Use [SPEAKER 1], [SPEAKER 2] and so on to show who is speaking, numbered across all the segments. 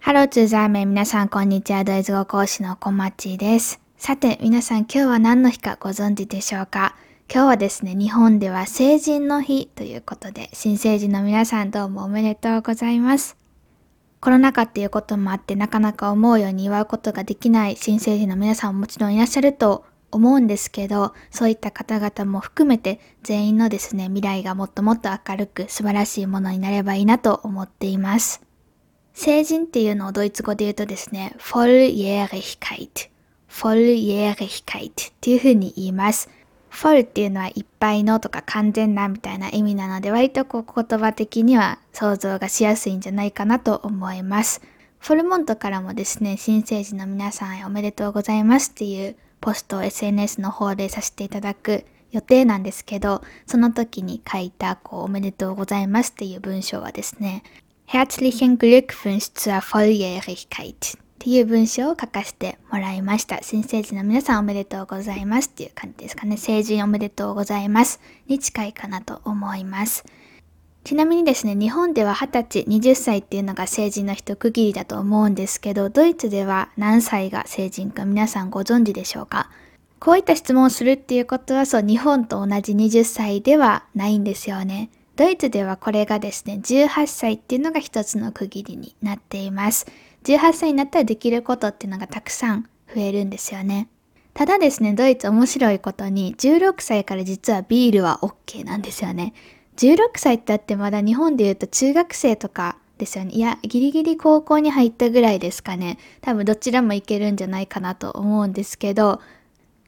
[SPEAKER 1] ハローツーザーメン皆さんこんにちは。ドイツ語講師の小町です。さて皆さん今日は何の日かご存知でしょうか？今日はですね日本では成人の日ということで新成人の皆さんどうもおめでとうございます。コロナ禍っていうこともあってなかなか思うように祝うことができない新成人の皆さんももちろんいらっしゃると思うんですけどそういった方々も含めて全員のですね未来がもっともっと明るく素晴らしいものになればいいなと思っています成人っていうのをドイツ語で言うとですね、Volljährigkeit。Volljährigkeit っていう風に言います。voll っていうのはいっぱいのとか完全なみたいな意味なので割とこう言葉的には想像がしやすいんじゃないかなと思います。フォルモントからもですね、新成人の皆さんへおめでとうございますっていうポストを SNS の方でさせていただく予定なんですけど、その時に書いたこうおめでとうございますっていう文章はですね、Herzlichen Glückwunsch zur Volljährigkeit っていう文章を書かせてもらいました。新成人の皆さんおめでとうございますっていう感じですかね。成人おめでとうございますに近いかなと思います。ちなみにですね、日本では20歳、20歳っていうのが成人の一区切りだと思うんですけど、ドイツでは何歳が成人か皆さんご存知でしょうか？こういった質問をするっていうことはそう、日本と同じ20歳ではないんですよね。ドイツではこれがですね、18歳っていうのが一つの区切りになっています。18歳になったらできることっていうのがたくさん増えるんですよね。ただですね、ドイツ面白いことに、16歳から実はビールは OK なんですよね。16歳ってあってまだ日本で言うと中学生とかですよね。いや、ギリギリ高校に入ったぐらいですかね。多分どちらもいけるんじゃないかなと思うんですけど、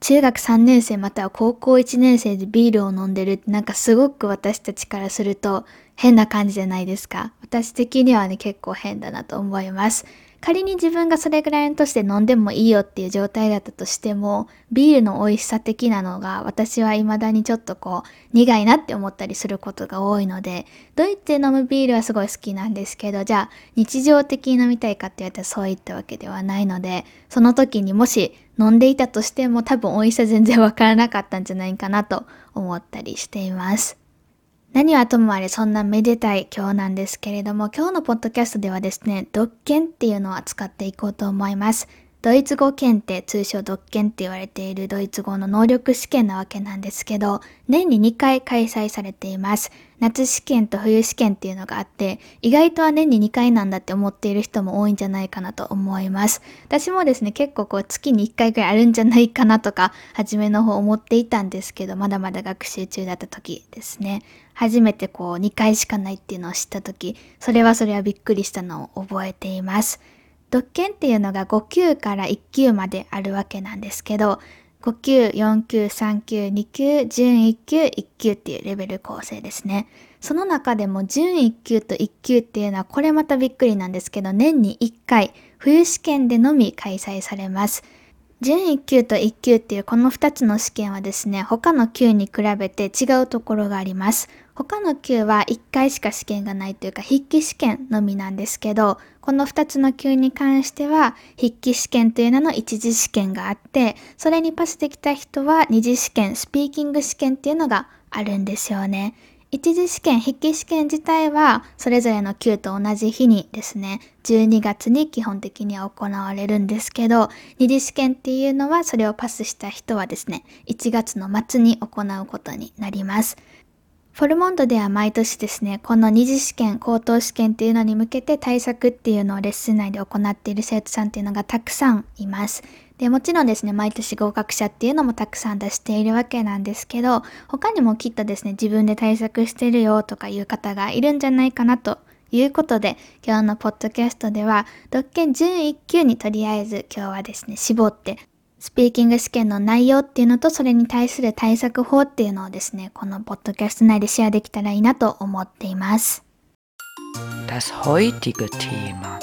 [SPEAKER 1] 中学3年生または高校1年生でビールを飲んでるってなんかすごく私たちからすると変な感じじゃないですか。私的にはね結構変だなと思います。仮に自分がそれぐらいの年で飲んでもいいよっていう状態だったとしても、ビールの美味しさ的なのが私は未だにちょっとこう苦いなって思ったりすることが多いので、ドイツで飲むビールはすごい好きなんですけど、じゃあ日常的に飲みたいかって言われたらそういったわけではないので、その時にもし飲んでいたとしても多分美味しさ全然わからなかったんじゃないかなと思ったりしています。何はともあれそんなめでたい今日なんですけれども、今日のポッドキャストではですね、独研っていうのを扱っていこうと思います。ドイツ語検定、通称独研って言われているドイツ語の能力試験なわけなんですけど、年に2回開催されています。夏試験と冬試験っていうのがあって、意外とは年に2回なんだって思っている人も多いんじゃないかなと思います。私もですね、結構こう月に1回くらいあるんじゃないかなとか、初めの方思っていたんですけど、まだまだ学習中だった時ですね。初めてこう2回しかないっていうのを知った時、それはそれはびっくりしたのを覚えています。特権っていうのが5級から1級まであるわけなんですけど、5級、4級、3級、2級、準1級、1級っていうレベル構成ですね。その中でも準1級と1級っていうのはこれまたびっくりなんですけど、年に1回、冬試験でのみ開催されます。準1級と1級っていうこの2つの試験はですね、他の級に比べて違うところがあります。他の級は1回しか試験がないというか筆記試験のみなんですけど、この2つの級に関しては筆記試験という名の一次試験があって、それにパスできた人は二次試験、スピーキング試験っていうのがあるんですよね。一次試験、筆記試験自体はそれぞれの級と同じ日にですね、12月に基本的には行われるんですけど、二次試験っていうのはそれをパスした人はですね、1月の末に行うことになります。フォルモンドでは毎年ですね、この二次試験、高等試験っていうのに向けて対策っていうのをレッスン内で行っている生徒さんっていうのがたくさんいます。で、もちろんですね、毎年合格者っていうのもたくさん出しているわけなんですけど、他にもきっとですね、自分で対策してるよとかいう方がいるんじゃないかなということで、今日のポッドキャストでは、独研準1級にとりあえず今日はですね、絞って、スピーキング試験の内容っていうのと、それに対する対策法っていうのをですね、このポッドキャスト内でシェアできたらいいなと思っています。
[SPEAKER 2] Das heutige Thema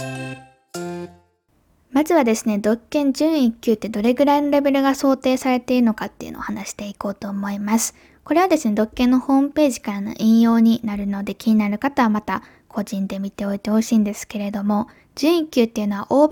[SPEAKER 1] まずはですね、独研準1級ってどれぐらいのレベルが想定されているのかっていうのを話していこうと思います。これはですね、独研のホームページからの引用になるので気になる方はまた個人で見ておいてほしいんですけれども、準1級っていうのはオ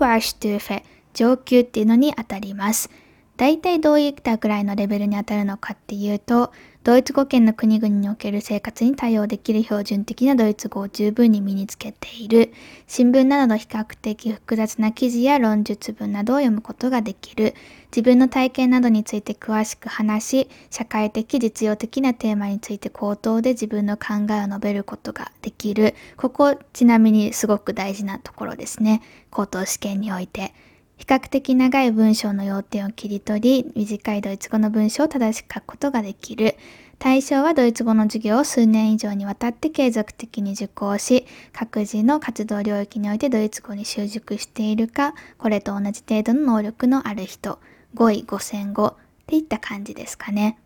[SPEAKER 1] 上級っていうのにあたります。大体どういったぐらいのレベルに当たるのかっていうと、ドイツ語圏の国々における生活に対応できる標準的なドイツ語を十分に身につけている。新聞などの比較的複雑な記事や論述文などを読むことができる。自分の体験などについて詳しく話し、社会的実用的なテーマについて口頭で自分の考えを述べることができる。ここちなみにすごく大事なところですね。口頭試験において。比較的長い文章の要点を切り取り、短いドイツ語の文章を正しく書くことができる。対象はドイツ語の授業を数年以上にわたって継続的に受講し、各自の活動領域においてドイツ語に習熟しているか、これと同じ程度の能力のある人、5位5000語っていった感じですかね。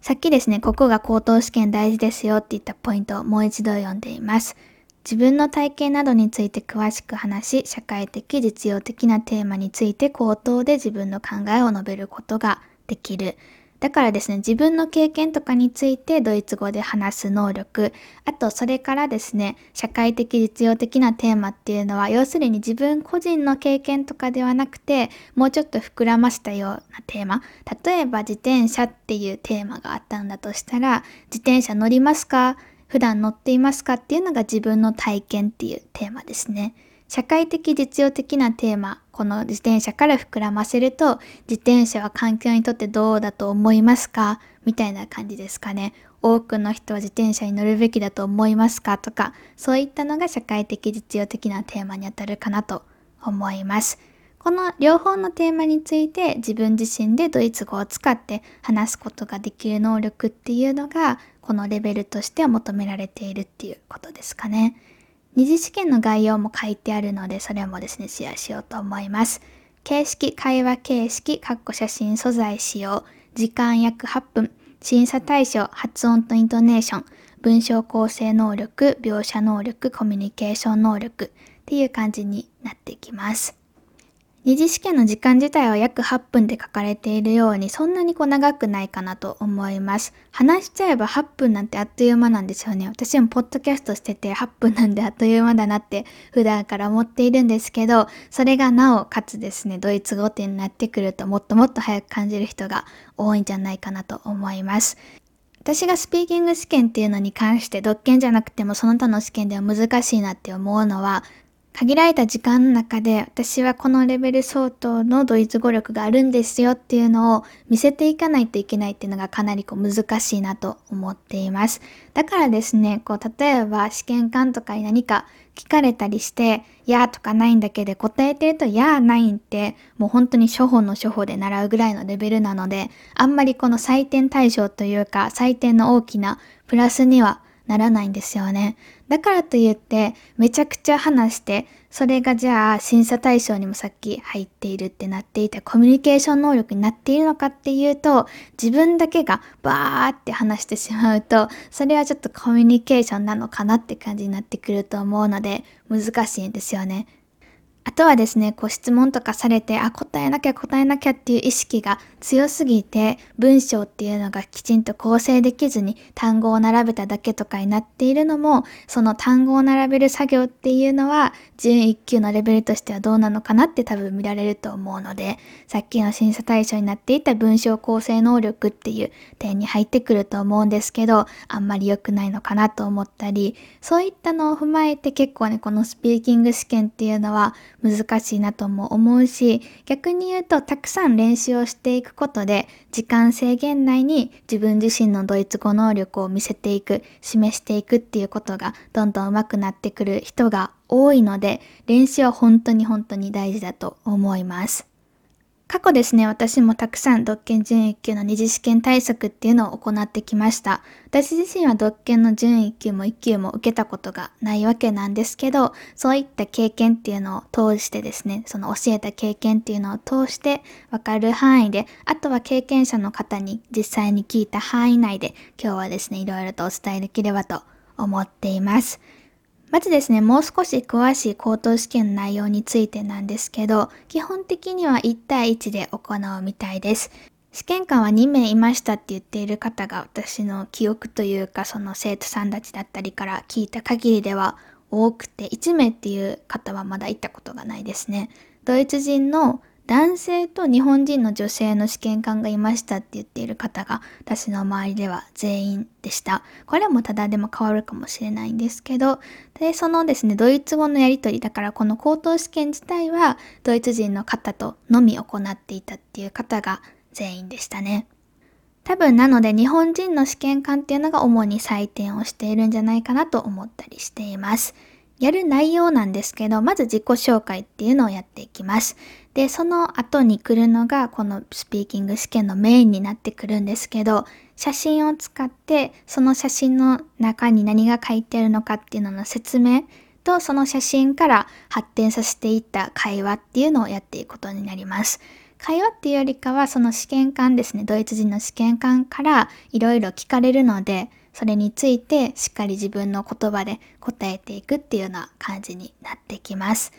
[SPEAKER 1] さっきですね、ここが口頭試験大事ですよっていったポイントをもう一度読んでいます。自分の体験などについて詳しく話し、社会的実用的なテーマについて口頭で自分の考えを述べることができる。だからですね、自分の経験とかについてドイツ語で話す能力、あとそれからですね、社会的実用的なテーマっていうのは、要するに自分個人の経験とかではなくて、もうちょっと膨らましたようなテーマ。例えば自転車っていうテーマがあったんだとしたら、自転車乗りますか？普段乗っていますかっていうのが自分の体験っていうテーマですね。社会的実用的なテーマ、この自転車から膨らませると、自転車は環境にとってどうだと思いますか？みたいな感じですかね。多くの人は自転車に乗るべきだと思いますかとか、そういったのが社会的実用的なテーマにあたるかなと思います。この両方のテーマについて自分自身でドイツ語を使って話すことができる能力っていうのがこのレベルとしては求められているっていうことですかね。二次試験の概要も書いてあるのでそれもですねシェアしようと思います。形式、会話形式、括弧写真素材使用、時間約8分、審査対象、発音とイントネーション、文章構成能力、描写能力、コミュニケーション能力っていう感じになってきます。二次試験の時間自体は約8分で書かれているように、そんなにこう長くないかなと思います。話しちゃえば8分なんてあっという間なんですよね。私もポッドキャストしてて8分なんであっという間だなって普段から思っているんですけど、それがなおかつですね、ドイツ語ってになってくるともっともっと早く感じる人が多いんじゃないかなと思います。私がスピーキング試験っていうのに関して独研じゃなくてもその他の試験では難しいなって思うのは限られた時間の中で私はこのレベル相当のドイツ語力があるんですよっていうのを見せていかないといけないっていうのがかなりこう難しいなと思っています。だからですね、こう例えば試験官とかに何か聞かれたりして、やーとかないんだけで答えてるとやーないんってもう本当に初歩の初歩で習うぐらいのレベルなので、あんまりこの採点対象というか採点の大きなプラスにはならないんですよね。だからといって、めちゃくちゃ話して、それがじゃあ審査対象にもさっき入っているってなっていたコミュニケーション能力になっているのかっていうと、自分だけがバーって話してしまうと、それはちょっとコミュニケーションなのかなって感じになってくると思うので、難しいんですよね。あとはですね、こう質問とかされて、あ、答えなきゃ答えなきゃっていう意識が強すぎて、文章っていうのがきちんと構成できずに単語を並べただけとかになっているのも、その単語を並べる作業っていうのは、準1級のレベルとしてはどうなのかなって多分見られると思うので、さっきの審査対象になっていた文章構成能力っていう点に入ってくると思うんですけど、あんまり良くないのかなと思ったり、そういったのを踏まえて結構ね、このスピーキング試験っていうのは、難しいなとも思うし、逆に言うとたくさん練習をしていくことで、時間制限内に自分自身のドイツ語能力を見せていく、示していくっていうことがどんどん上手くなってくる人が多いので、練習は本当に本当に大事だと思います。過去ですね、私もたくさん独研準1級の二次試験対策っていうのを行ってきました。私自身は独研の準1級も1級も受けたことがないわけなんですけど、そういった経験っていうのを通してですね、その教えた経験っていうのを通してわかる範囲で、あとは経験者の方に実際に聞いた範囲内で今日はですね、いろいろとお伝えできればと思っています。まずですね、もう少し詳しい口頭試験の内容についてなんですけど、基本的には1対1で行うみたいです。試験官は2名いましたって言っている方が私の記憶というかその生徒さんたちだったりから聞いた限りでは多くて1名っていう方はまだ行ったことがないですね。ドイツ人の男性と日本人の女性の試験官がいましたって言っている方が私の周りでは全員でした。これもただでも変わるかもしれないんですけど、で、そのですね、ドイツ語のやりとりだからこの口頭試験自体はドイツ人の方とのみ行っていたっていう方が全員でしたね。多分なので日本人の試験官っていうのが主に採点をしているんじゃないかなと思ったりしています。やる内容なんですけど、まず自己紹介っていうのをやっていきます。で、その後に来るのがこのスピーキング試験のメインになってくるんですけど、写真を使ってその写真の中に何が書いてあるのかっていうのの説明とその写真から発展させていった会話っていうのをやっていくことになります。会話っていうよりかはその試験官ですね、ドイツ人の試験官からいろいろ聞かれるので、それについてしっかり自分の言葉で答えていくっていうような感じになってきます。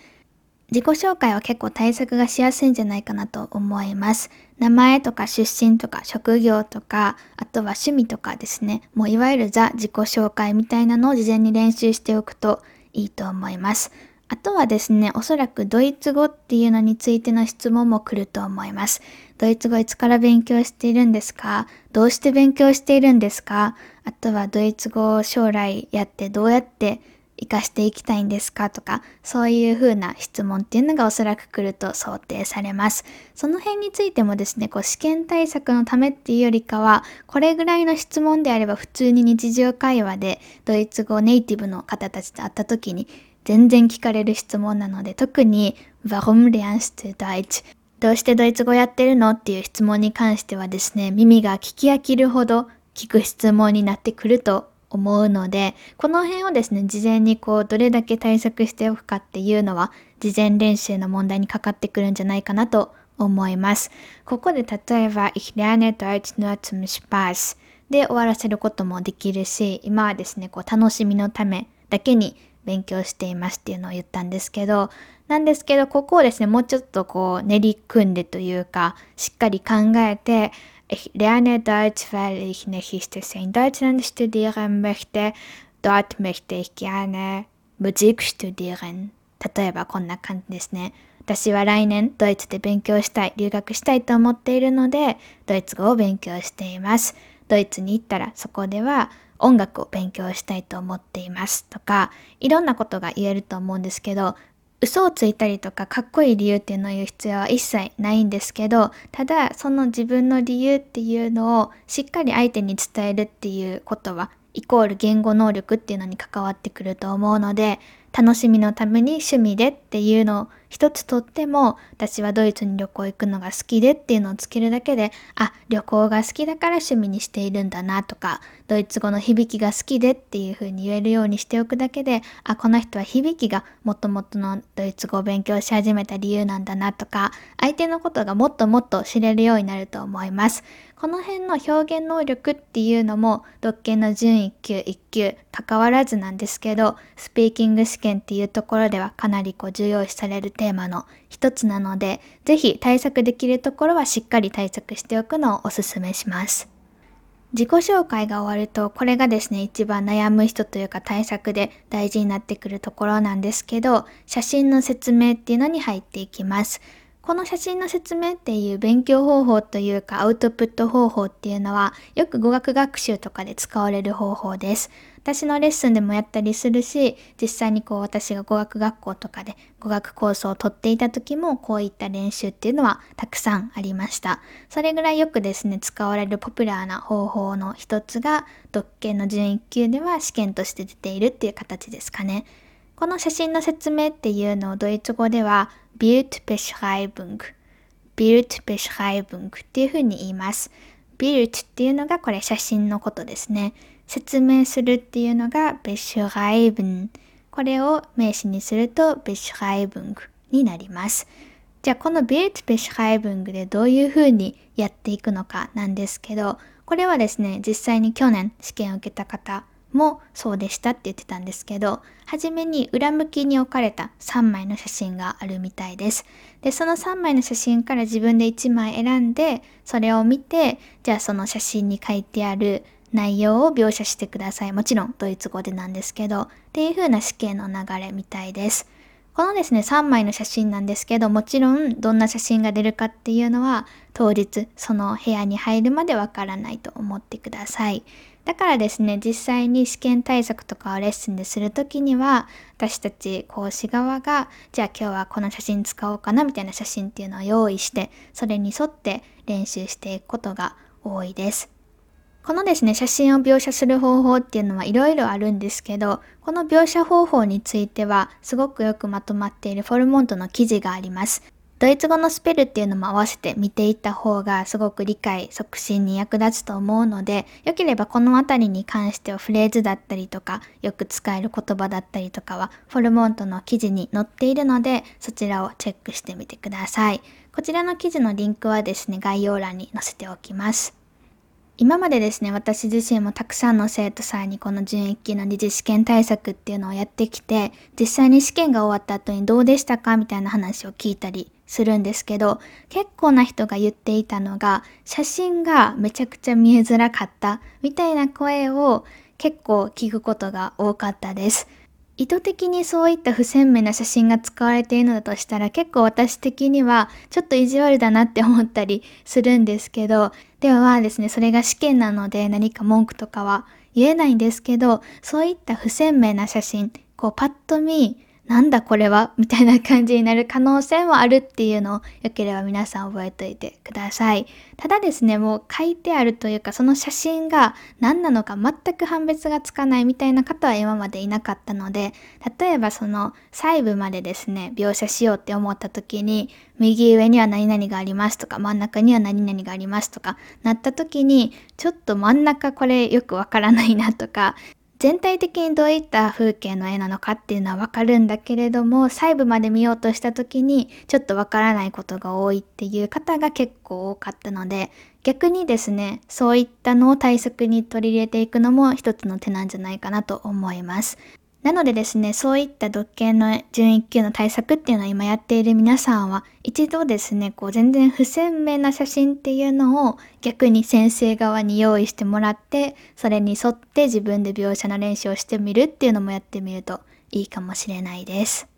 [SPEAKER 1] 自己紹介は結構対策がしやすいんじゃないかなと思います。名前とか出身とか職業とか、あとは趣味とかですね、もういわゆるザ自己紹介みたいなのを事前に練習しておくといいと思います。あとはですね、おそらくドイツ語っていうのについての質問も来ると思います。ドイツ語いつから勉強しているんですか？どうして勉強しているんですか？あとはドイツ語を将来やってどうやって活かしていきたいんですかとか、そういう風な質問っていうのがおそらく来ると想定されます。その辺についてもですね、こう試験対策のためっていうよりかは、これぐらいの質問であれば普通に日常会話でドイツ語ネイティブの方たちと会った時に全然聞かれる質問なので、特に Warum lernst du Deutsch? どうしてドイツ語やってるのっていう質問に関してはですね、耳が聞き飽きるほど聞く質問になってくると思うので、この辺をですね、事前にこう、どれだけ対策しておくかっていうのは、事前練習の問題にかかってくるんじゃないかなと思います。ここで例えば、Ich lerne Deutsch nur zum Spaß で終わらせることもできるし、今はですね、こう、楽しみのためだけに勉強していますっていうのを言ったんですけど、なんですけど、ここをですね、もうちょっとこう練り組んでというか、しっかり考えて、Ich lerne Deutsch, weil ich nächstes Jahr in Deutschland studieren möchte. Dort möchte ich gerne Musik studieren. 例えばこんな感じですね。私は来年ドイツで勉強したい、留学したいと思っているので、ドイツ語を勉強しています。ドイツに行ったらそこでは音楽を勉強したいと思っていますとか、いろんなことが言えると思うんですけど、嘘をついたりとかかっこいい理由っていうのを言う必要は一切ないんですけど、ただその自分の理由っていうのをしっかり相手に伝えるっていうことは、イコール言語能力っていうのに関わってくると思うので、楽しみのために趣味でっていうのを一つとっても、私はドイツに旅行行くのが好きでっていうのをつけるだけで、あ、旅行が好きだから趣味にしているんだなとか、ドイツ語の響きが好きでっていう風に言えるようにしておくだけで、あ、この人は響きがもともとのドイツ語を勉強し始めた理由なんだなとか、相手のことがもっともっと知れるようになると思います。この辺の表現能力っていうのも、独研の準1級1級関わらずなんですけど、スピーキング試験っていうところではかなりこう重要視されるテーマの一つなので、ぜひ対策できるところはしっかり対策しておくのをお勧めします。自己紹介が終わると、これがですね、一番悩む人というか対策で大事になってくるところなんですけど、写真の説明っていうのに入っていきます。この写真の説明っていう勉強方法というかアウトプット方法っていうのはよく語学学習とかで使われる方法です。私のレッスンでもやったりするし、実際にこう私が語学学校とかで語学コースを取っていた時もこういった練習っていうのはたくさんありました。それぐらいよくですね、使われるポピュラーな方法の一つが、独研の準1級では試験として出ているっていう形ですかね。この写真の説明っていうのをドイツ語では Bildbeschreibung Bildbeschreibung っていうふうに言います。Bild っていうのがこれ写真のことですね。説明するっていうのが beschreiben。これを名詞にすると beschreibung になります。じゃあこの Bildbeschreibung でどういうふうにやっていくのかなんですけど、これはですね、実際に去年試験を受けた方もそうでしたって言ってたんですけど、はじめに裏向きに置かれた3枚の写真があるみたいです。で、その3枚の写真から自分で1枚選んで、それを見て、じゃあその写真に書いてある内容を描写してください。もちろんドイツ語でなんですけど、っていう風な試験の流れみたいです。このですね、3枚の写真なんですけど、もちろんどんな写真が出るかっていうのは、当日その部屋に入るまでわからないと思ってください。だからですね、実際に試験対策とかをレッスンでするときには、私たち講師側が、じゃあ今日はこの写真使おうかなみたいな写真っていうのを用意して、それに沿って練習していくことが多いです。このですね、写真を描写する方法っていうのはいろいろあるんですけど、この描写方法については、すごくよくまとまっているフォルモントの記事があります。ドイツ語のスペルっていうのも合わせて見ていった方がすごく理解促進に役立つと思うので、よければこの辺りに関してはフレーズだったりとか、よく使える言葉だったりとかはフォルモントの記事に載っているので、そちらをチェックしてみてください。こちらの記事のリンクはですね、概要欄に載せておきます。今までですね、私自身もたくさんの生徒さんにこの準1級の二次試験対策っていうのをやってきて、実際に試験が終わった後にどうでしたかみたいな話を聞いたりするんですけど、結構な人が言っていたのが、写真がめちゃくちゃ見えづらかったみたいな声を結構聞くことが多かったです。意図的にそういった不鮮明な写真が使われているのだとしたら結構私的にはちょっと意地悪だなって思ったりするんですけどではですねそれが試験なので何か文句とかは言えないんですけどそういった不鮮明な写真こうパッと見なんだこれはみたいな感じになる可能性もあるっていうのをよければ皆さん覚えておいてください。ただですね、もう書いてあるというかその写真が何なのか全く判別がつかないみたいな方は今までいなかったので、例えばその細部までですね、描写しようって思った時に、右上には何々がありますとか、真ん中には何々がありますとかなった時に、ちょっと真ん中これよくわからないなとか、全体的にどういった風景の絵なのかっていうのはわかるんだけれども細部まで見ようとした時にちょっとわからないことが多いっていう方が結構多かったので逆にですねそういったのを対策に取り入れていくのも一つの手なんじゃないかなと思います。なのでですね、そういった独権の準1級の対策っていうのは今やっている皆さんは、一度ですね、こう全然不鮮明な写真っていうのを逆に先生側に用意してもらって、それに沿って自分で描写の練習をしてみるっていうのもやってみるといいかもしれないです。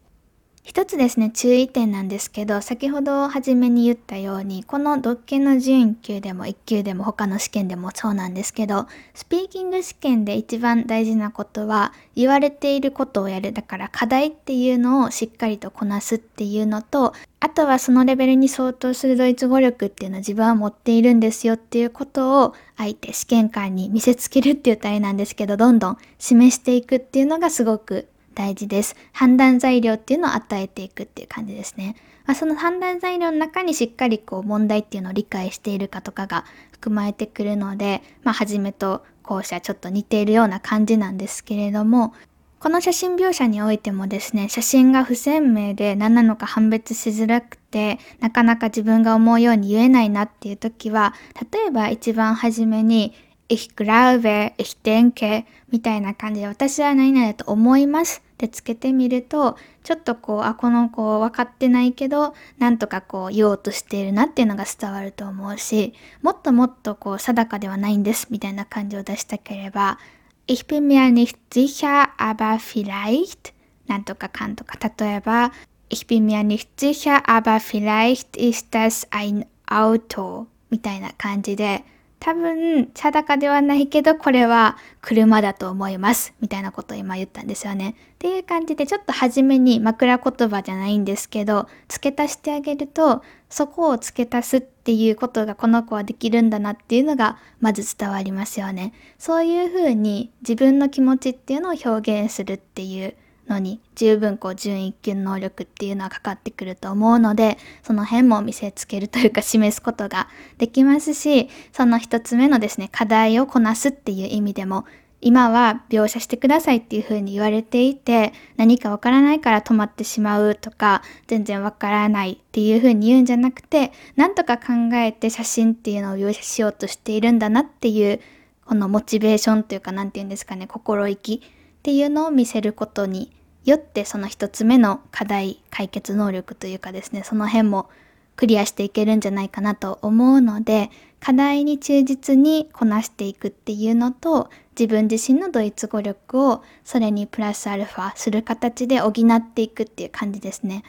[SPEAKER 1] 一つですね、注意点なんですけど、先ほど初めに言ったように、この独研の準級でも1級でも他の試験でもそうなんですけど、スピーキング試験で一番大事なことは、言われていることをやる。だから課題っていうのをしっかりとこなすっていうのと、あとはそのレベルに相当するドイツ語力っていうのは自分は持っているんですよっていうことを相手試験官に見せつけるっていう体なんですけど、どんどん示していくっていうのがすごく大事です。判断材料っていうのを与えていくっていう感じですね。まあ、その判断材料の中にしっかりこう問題っていうのを理解しているかとかが含まれてくるので、まあ、初めと後者ちょっと似ているような感じなんですけれども、この写真描写においてもですね、写真が不鮮明で何なのか判別しづらくて、なかなか自分が思うように言えないなっていう時は、例えば一番初めに Ich glaube, ich denke みたいな感じで私は何々だと思いますってつけてみるとちょっとこうあこの子分かってないけどなんとかこう言おうとしているなっていうのが伝わると思うしもっともっとこう定かではないんですみたいな感じを出したければ Ich bin mir nicht sicher, aber vielleicht なんとかかんとか例えば Ich bin mir nicht sicher, aber vielleicht ist das ein Auto みたいな感じで多分定かではないけどこれは車だと思いますみたいなことを今言ったんですよね。っていう感じでちょっと初めに枕言葉じゃないんですけど付け足してあげるとそこを付け足すっていうことがこの子はできるんだなっていうのがまず伝わりますよね。そういうふうに自分の気持ちっていうのを表現するっていうのに十分こう準一級能力っていうのはかかってくると思うのでその辺も見せつけるというか示すことができますしその一つ目のですね課題をこなすっていう意味でも今は描写してくださいっていうふうに言われていて何かわからないから止まってしまうとか全然わからないっていうふうに言うんじゃなくてなんとか考えて写真っていうのを描写しようとしているんだなっていうこのモチベーションというか何て言うんですかね心意気っていうのを見せることによってその一つ目の課題解決能力というかですねその辺もクリアしていけるんじゃないかなと思うので、課題に忠実にこなしていくっていうのと、自分自身のドイツ語力をそれにプラスアルファする形で補っていくっていう感じですね。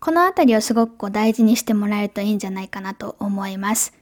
[SPEAKER 1] このあたりをすごくこう大事にしてもらえるといいんじゃないかなと思います。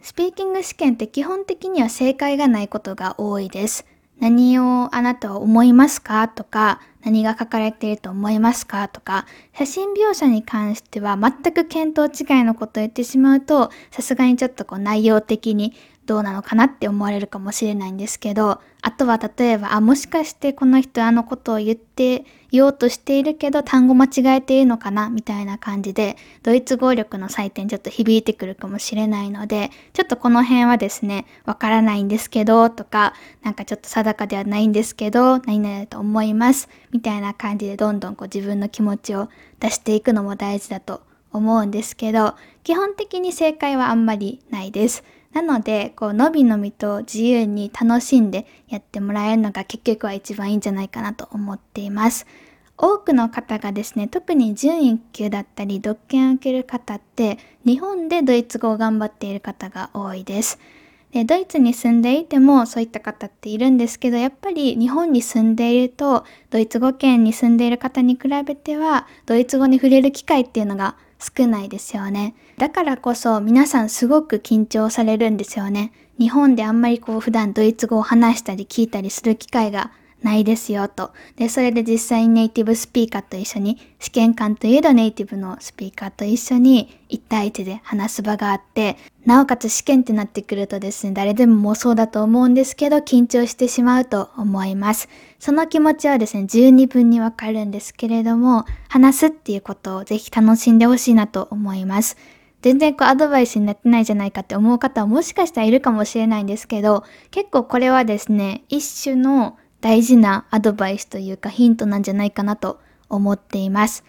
[SPEAKER 1] スピーキング試験って基本的には正解がないことが多いです。何をあなたは思いますか？とか、何が書かれていると思いますか？とか、写真描写に関しては全く見当違いのことを言ってしまうと、さすがにちょっとこう内容的にどうなのかなって思われるかもしれないんですけど、あとは例えば、あ、もしかしてこの人あのことを言って言おうとしているけど単語間違えているのかなみたいな感じで、ドイツ語力の採点ちょっと響いてくるかもしれないので、ちょっとこの辺はですね、わからないんですけどとか、なんかちょっと定かではないんですけど、何々だと思いますみたいな感じでどんどんこう自分の気持ちを出していくのも大事だと思うんですけど、基本的に正解はあんまりないです。なので、こう、のびのびと自由に楽しんでやってもらえるのが結局は一番いいんじゃないかなと思っています。多くの方がですね、特に準1級だったり、独研を受ける方って、日本でドイツ語を頑張っている方が多いです。で、ドイツに住んでいてもそういった方っているんですけど、やっぱり日本に住んでいると、ドイツ語圏に住んでいる方に比べては、ドイツ語に触れる機会っていうのが少ないですよね。だからこそ皆さんすごく緊張されるんですよね。日本であんまりこう普段ドイツ語を話したり聞いたりする機会がないですよと。で、それで実際にネイティブスピーカーと一緒に、試験官といえどネイティブのスピーカーと一緒に1対1で話す場があって、なおかつ試験ってなってくるとですね、誰でももうそうだと思うんですけど、緊張してしまうと思います。その気持ちはですね、十二分にわかるんですけれども、話すっていうことをぜひ楽しんでほしいなと思います。全然こうアドバイスになってないじゃないかって思う方はもしかしたらいるかもしれないんですけど、結構これはですね、一種の大事なアドバイスというかヒントなんじゃないかなと思っています。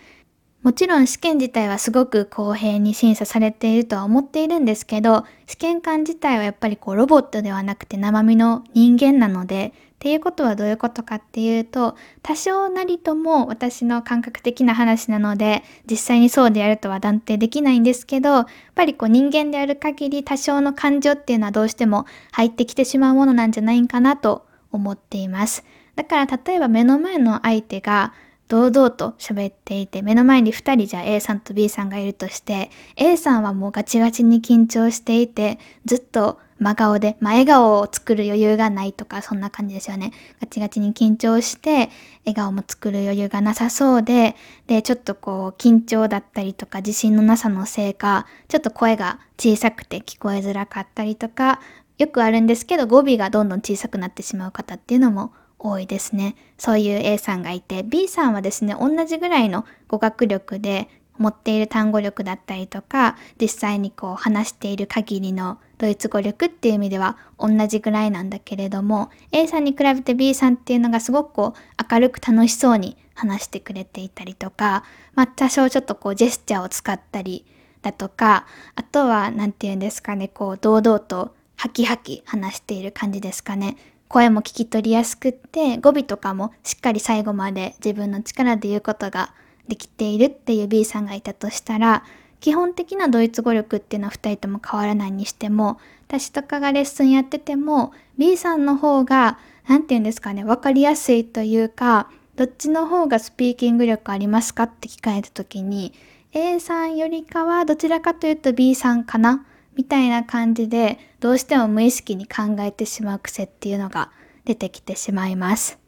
[SPEAKER 1] もちろん試験自体はすごく公平に審査されているとは思っているんですけど、試験官自体はやっぱりこうロボットではなくて生身の人間なので、っていうことはどういうことかっていうと、多少なりとも私の感覚的な話なので、実際にそうでやるとは断定できないんですけど、やっぱりこう人間である限り多少の感情っていうのはどうしても入ってきてしまうものなんじゃないかなと思っています。だから例えば目の前の相手が堂々と喋っていて、目の前に2人じゃ A さんと B さんがいるとして、A さんはもうガチガチに緊張していて、ずっと真顔で、まあ、笑顔を作る余裕がないとか、そんな感じですよね。ガチガチに緊張して、笑顔も作る余裕がなさそうで、で、ちょっとこう、緊張だったりとか、自信のなさのせいか、ちょっと声が小さくて聞こえづらかったりとか、よくあるんですけど、語尾がどんどん小さくなってしまう方っていうのも多いですね。そういう A さんがいて、B さんはですね、同じぐらいの語学力で持っている単語力だったりとか、実際にこう話している限りのドイツ語力っていう意味では同じぐらいなんだけれども、A さんに比べて B さんっていうのがすごくこう明るく楽しそうに話してくれていたりとか、まあ多少ちょっとこうジェスチャーを使ったりだとか、あとは何て言うんですかね、こう堂々とハキハキ話している感じですかね。声も聞き取りやすくって語尾とかもしっかり最後まで自分の力で言うことができているっていう B さんがいたとしたら基本的なドイツ語力っていうのは2人とも変わらないにしても私とかがレッスンやってても B さんの方が何て言うんですかね分かりやすいというかどっちの方がスピーキング力ありますかって聞かれた時に A さんよりかはどちらかというと B さんかなみたいな感じでどうしても無意識に考えてしまう癖っていうのが出てきてしまいます。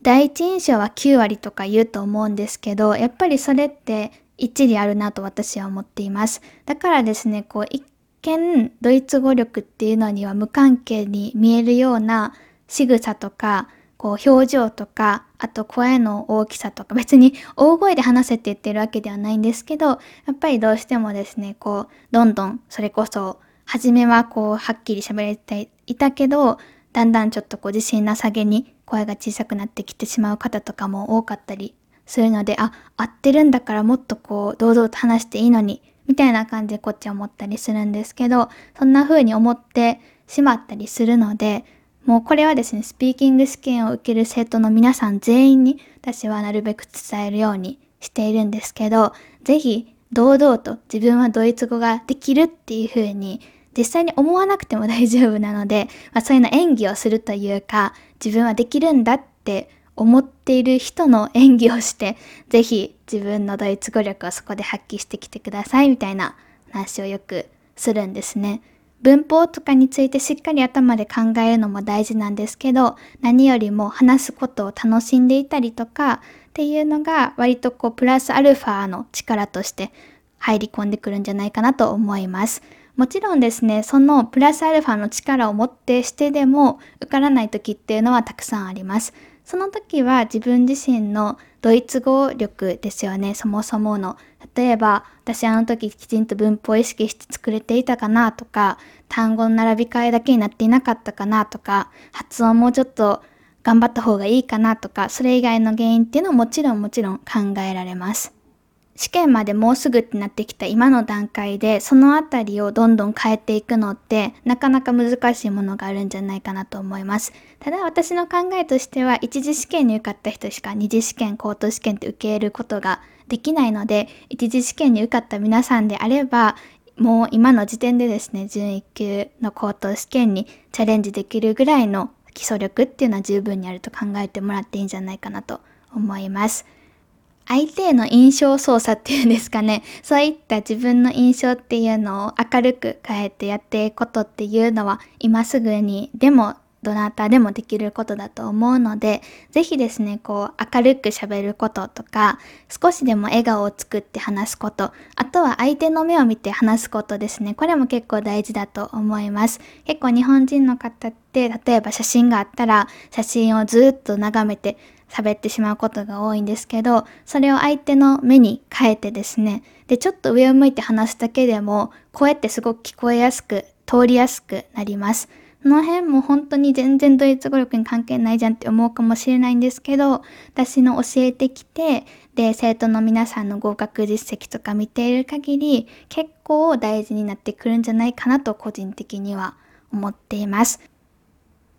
[SPEAKER 1] 第一印象は9割とか言うと思うんですけど、やっぱりそれって一理あるなと私は思っています。だからですね、こう一見ドイツ語力っていうのには無関係に見えるような仕草とかこう表情とか、あと声の大きさとか、別に大声で話せって言ってるわけではないんですけど、やっぱりどうしてもですね、こう、どんどんそれこそ、初めはこう、はっきり喋れていたけど、だんだんちょっとこう自信なさげに声が小さくなってきてしまう方とかも多かったりするので、あ、合ってるんだからもっとこう、堂々と話していいのに、みたいな感じでこっちは思ったりするんですけど、そんな風に思ってしまったりするので、もうこれはですね、スピーキング試験を受ける生徒の皆さん全員に私はなるべく伝えるようにしているんですけど、ぜひ堂々と自分はドイツ語ができるっていう風に実際に思わなくても大丈夫なので、まあ、そういうの演技をするというか自分はできるんだって思っている人の演技をしてぜひ自分のドイツ語力をそこで発揮してきてくださいみたいな話をよくするんですね。文法とかについてしっかり頭で考えるのも大事なんですけど何よりも話すことを楽しんでいたりとかっていうのが割とこうプラスアルファの力として入り込んでくるんじゃないかなと思います。もちろんですね、そのプラスアルファの力を持ってしてでも受からない時っていうのはたくさんあります。その時は自分自身のドイツ語力ですよね、そもそもの。例えば、私あの時きちんと文法を意識して作れていたかなとか、単語の並び替えだけになっていなかったかなとか、発音もうちょっと頑張った方がいいかなとか、それ以外の原因っていうのはもちろんもちろん考えられます。試験までもうすぐってなってきた今の段階でそのあたりをどんどん変えていくのってなかなか難しいものがあるんじゃないかなと思います。ただ私の考えとしては一次試験に受かった人しか二次試験、高等試験って受けることができないので一次試験に受かった皆さんであればもう今の時点でですね準1級の高等試験にチャレンジできるぐらいの基礎力っていうのは十分にあると考えてもらっていいんじゃないかなと思います。相手への印象操作っていうんですかね。そういった自分の印象っていうのを明るく変えてやっていくことっていうのは今すぐにでもどなたでもできることだと思うので、ぜひですね、こう明るく喋ることとか、少しでも笑顔を作って話すこと、あとは相手の目を見て話すことですね。これも結構大事だと思います。結構日本人の方って、例えば写真があったら、写真をずっと眺めて、喋ってしまうことが多いんですけど、それを相手の目に変えてですね、で、ちょっと上を向いて話すだけでも、声ってすごく聞こえやすく、通りやすくなります。の辺も本当に全然ドイツ語力に関係ないじゃんって思うかもしれないんですけど、私の教えてきて、で、生徒の皆さんの合格実績とか見ている限り、結構大事になってくるんじゃないかなと個人的には思っています。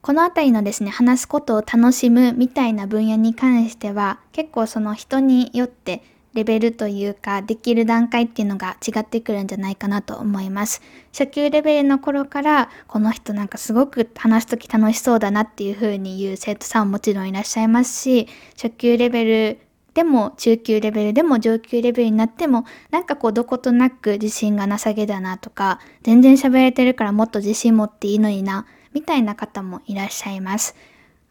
[SPEAKER 1] このあたりのですね、話すことを楽しむみたいな分野に関しては、結構その人によってレベルというか、できる段階っていうのが違ってくるんじゃないかなと思います。初級レベルの頃から、この人なんかすごく話すとき楽しそうだなっていう風に言う生徒さんももちろんいらっしゃいますし、初級レベルでも中級レベルでも上級レベルになってもなんかこうどことなく自信がなさげだなとか全然喋れてるからもっと自信持っていいのになみたいな方もいらっしゃいます。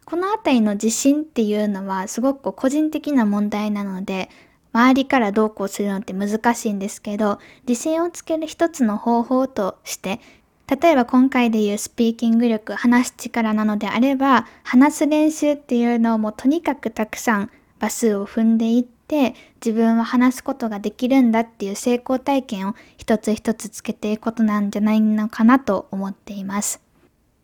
[SPEAKER 1] このあたりの自信っていうのはすごく個人的な問題なので、周りからどうこうするのって難しいんですけど、自信をつける一つの方法として、例えば今回で言うスピーキング力、話す力なのであれば、話す練習っていうのをもうとにかくたくさん場数を踏んでいって、自分は話すことができるんだっていう成功体験を一つ一つつけていくことなんじゃないのかなと思っています。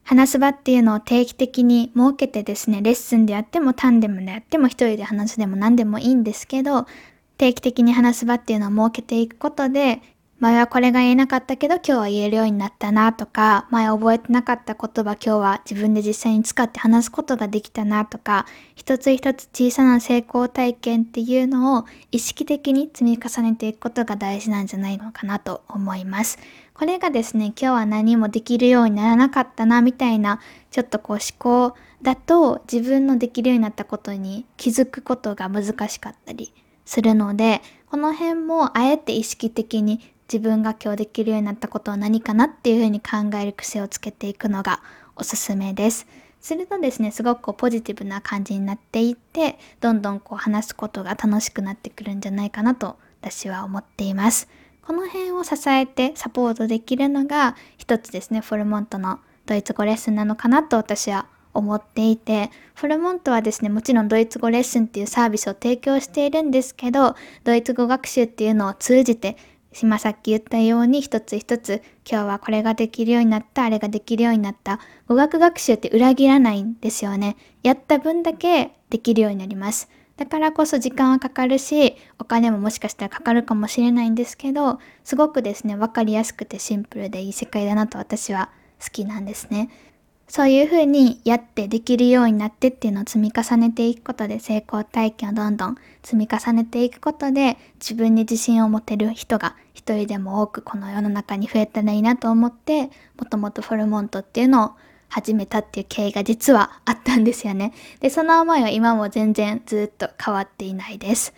[SPEAKER 1] 話す場っていうのを定期的に設けてですね、レッスンであってもタンデムであっても一人で話すでも何でもいいんですけど、定期的に話す場っていうのを設けていくことで、前はこれが言えなかったけど今日は言えるようになったなとか、前覚えてなかった言葉今日は自分で実際に使って話すことができたなとか、一つ一つ小さな成功体験っていうのを意識的に積み重ねていくことが大事なんじゃないのかなと思います。これがですね、今日は何もできるようにならなかったなみたいな、ちょっとこう思考だと自分のできるようになったことに気づくことが難しかったりするので、この辺もあえて意識的に自分が今日できるようになったことは何かなっていうふうに考える癖をつけていくのがおすすめです。するとですね、すごくこうポジティブな感じになっていって、どんどんこう話すことが楽しくなってくるんじゃないかなと私は思っています。この辺を支えてサポートできるのが一つですね、フォルモントのドイツ語レッスンなのかなと私は思っていて、フォルモントはですね、もちろんドイツ語レッスンっていうサービスを提供しているんですけど、ドイツ語学習っていうのを通じて、今さっき言ったように一つ一つ今日はこれができるようになった、あれができるようになった。語学学習って裏切らないんですよね。やった分だけできるようになります。だからこそ時間はかかるし、お金ももしかしたらかかるかもしれないんですけど、すごくですね、わかりやすくてシンプルでいい世界だなと私は好きなんですね。そういうふうにやってできるようになってっていうのを積み重ねていくことで成功体験をどんどん積み重ねていくことで自分に自信を持てる人が一人でも多くこの世の中に増えたらいいなと思ってもともとフォルモントっていうのを始めたっていう経緯が実はあったんですよね。で、その思いは今も全然ずっと変わっていないです。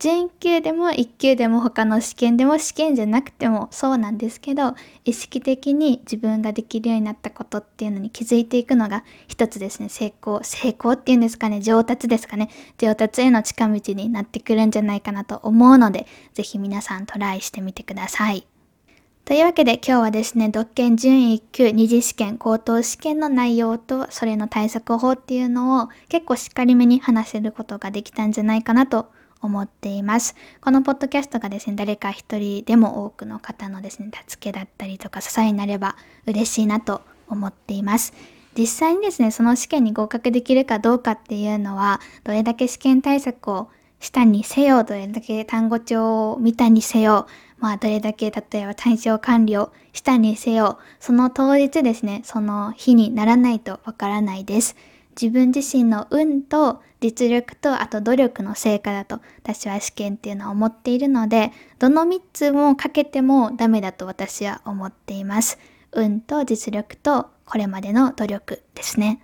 [SPEAKER 1] 準級でも1級でも他の試験でも試験じゃなくてもそうなんですけど意識的に自分ができるようになったことっていうのに気づいていくのが一つですね。成功成功っていうんですかね。上達ですかね。上達への近道になってくるんじゃないかなと思うので是非皆さんトライしてみてください。というわけで今日はですね、独研準1級二次試験高等試験の内容とそれの対策法っていうのを結構しっかりめに話せることができたんじゃないかなと思っています。このポッドキャストがですね、誰か一人でも多くの方のですね、助けだったりとか支えになれば嬉しいなと思っています。実際にですね、その試験に合格できるかどうかっていうのは、どれだけ試験対策をしたにせよ、どれだけ単語帳を見たにせよ、まあどれだけ例えば対象管理をしたにせよ、その当日ですね、その日にならないとわからないです。自分自身の運と実力とあと努力の成果だと私は試験っていうのは思っているのでどの3つもかけてもダメだと私は思っています。運と実力とこれまでの努力ですね。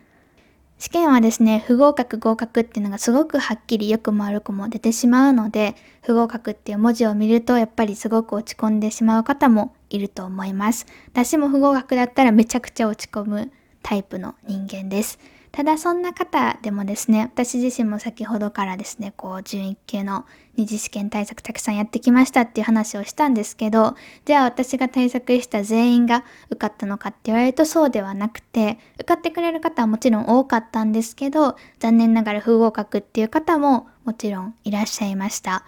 [SPEAKER 1] 試験はですね不合格合格っていうのがすごくはっきりよくも悪くも出てしまうので不合格っていう文字を見るとやっぱりすごく落ち込んでしまう方もいると思います。私も不合格だったらめちゃくちゃ落ち込むタイプの人間です。ただそんな方でもですね、私自身も先ほどからですね、こう、準1級の二次試験対策たくさんやってきましたっていう話をしたんですけど、じゃあ私が対策した全員が受かったのかって言われるとそうではなくて、受かってくれる方はもちろん多かったんですけど、残念ながら不合格っていう方ももちろんいらっしゃいました。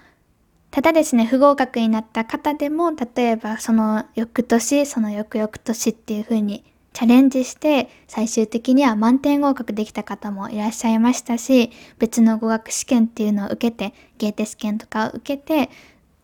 [SPEAKER 1] ただですね、不合格になった方でも、例えばその翌年、その翌々年っていう風にチャレンジして最終的には満点合格できた方もいらっしゃいましたし別の語学試験っていうのを受けてゲーテ試験とかを受けて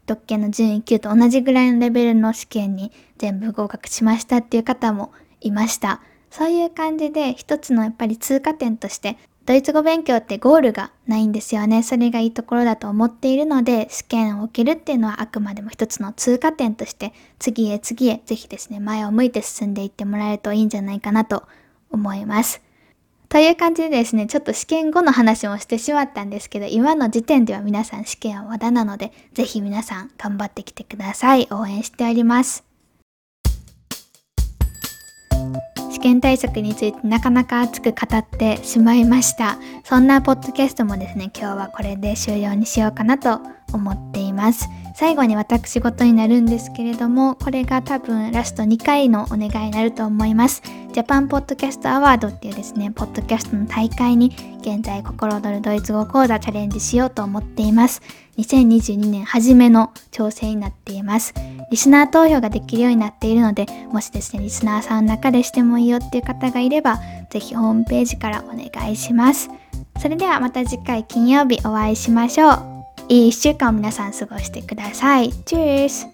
[SPEAKER 1] 特権の順位級と同じぐらいのレベルの試験に全部合格しましたっていう方もいました。そういう感じで一つのやっぱり通過点としてドイツ語勉強ってゴールがないんですよね。それがいいところだと思っているので、試験を受けるっていうのはあくまでも一つの通過点として、次へ次へぜひですね、前を向いて進んでいってもらえるといいんじゃないかなと思います。という感じでですね、ちょっと試験後の話もしてしまったんですけど、今の時点では皆さん試験はまだなので、ぜひ皆さん頑張ってきてください。応援しております。験対策についてなかなか熱く語ってしまいました。そんなポッドキャストもですね今日はこれで終了にしようかなと思っています。最後に私事になるんですけれどもこれが多分ラスト2回のお願いになると思います。ジャパンポッドキャストアワードっていうですねポッドキャストの大会に現在心躍るドイツ語講座チャレンジしようと思っています。2022年初めの調整になっています。リスナー投票ができるようになっているのでもしですねリスナーさんの中でしてもいいよっていう方がいればぜひホームページからお願いします。それではまた次回金曜日お会いしましょう。いい1週間を皆さん過ごしてください。チュース。